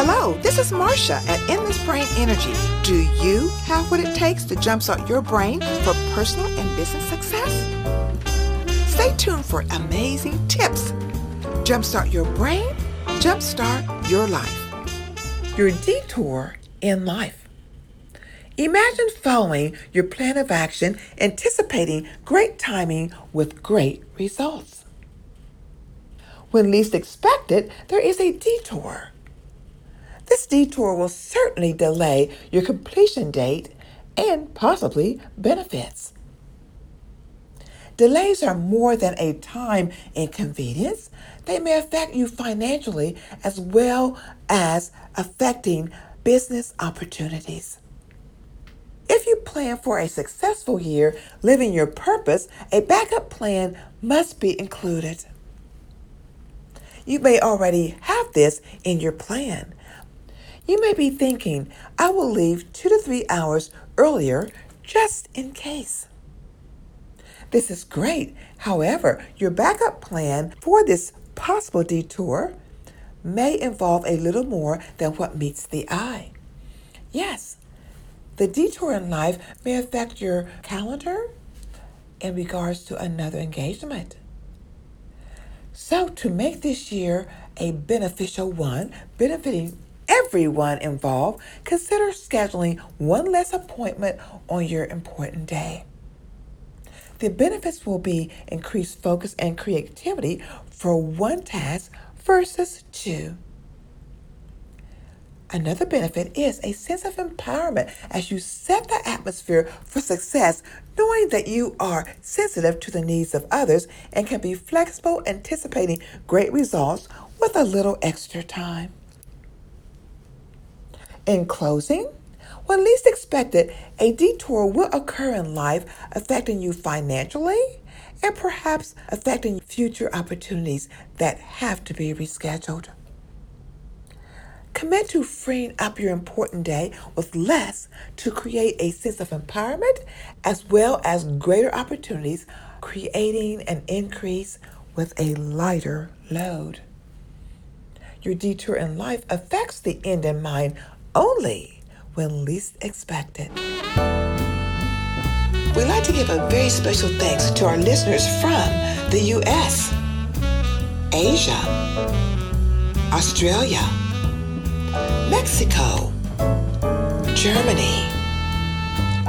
Hello, this is Marsha at Endless Brain Energy. Do you have what it takes to jumpstart your brain for personal and business success? Stay tuned for amazing tips. Jumpstart your brain, jumpstart your life. Your detour in life. Imagine following your plan of action, anticipating great timing with great results. When least expected, there is a detour. This detour will certainly delay your completion date and possibly benefits. Delays are more than a time inconvenience. They may affect you financially as well as affecting business opportunities. If you plan for a successful year living your purpose, a backup plan must be included. You may already have this in your plan, you may be thinking, I will leave two to three hours earlier just in case. This is great. However, your backup plan for this possible detour may involve a little more than what meets the eye. Yes, the detour in life may affect your calendar in regards to another engagement. So, to make this year a beneficial one, benefiting everyone involved, consider scheduling one less appointment on your important day. The benefits will be increased focus and creativity for one task versus two. Another benefit is a sense of empowerment as you set the atmosphere for success, knowing that you are sensitive to the needs of others and can be flexible, anticipating great results with a little extra time. In closing, when least expected, a detour will occur in life affecting you financially and perhaps affecting future opportunities that have to be rescheduled. Commit to freeing up your important day with less to create a sense of empowerment as well as greater opportunities, creating an increase with a lighter load. Your detour in life affects the end in mind only when least expected. We'd like to give a very special thanks to our listeners from the US, Asia, Australia, Mexico, Germany,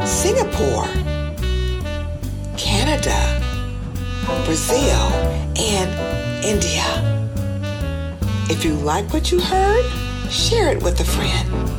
Singapore, Canada, Brazil, and India. If you like what you heard, share it with a friend.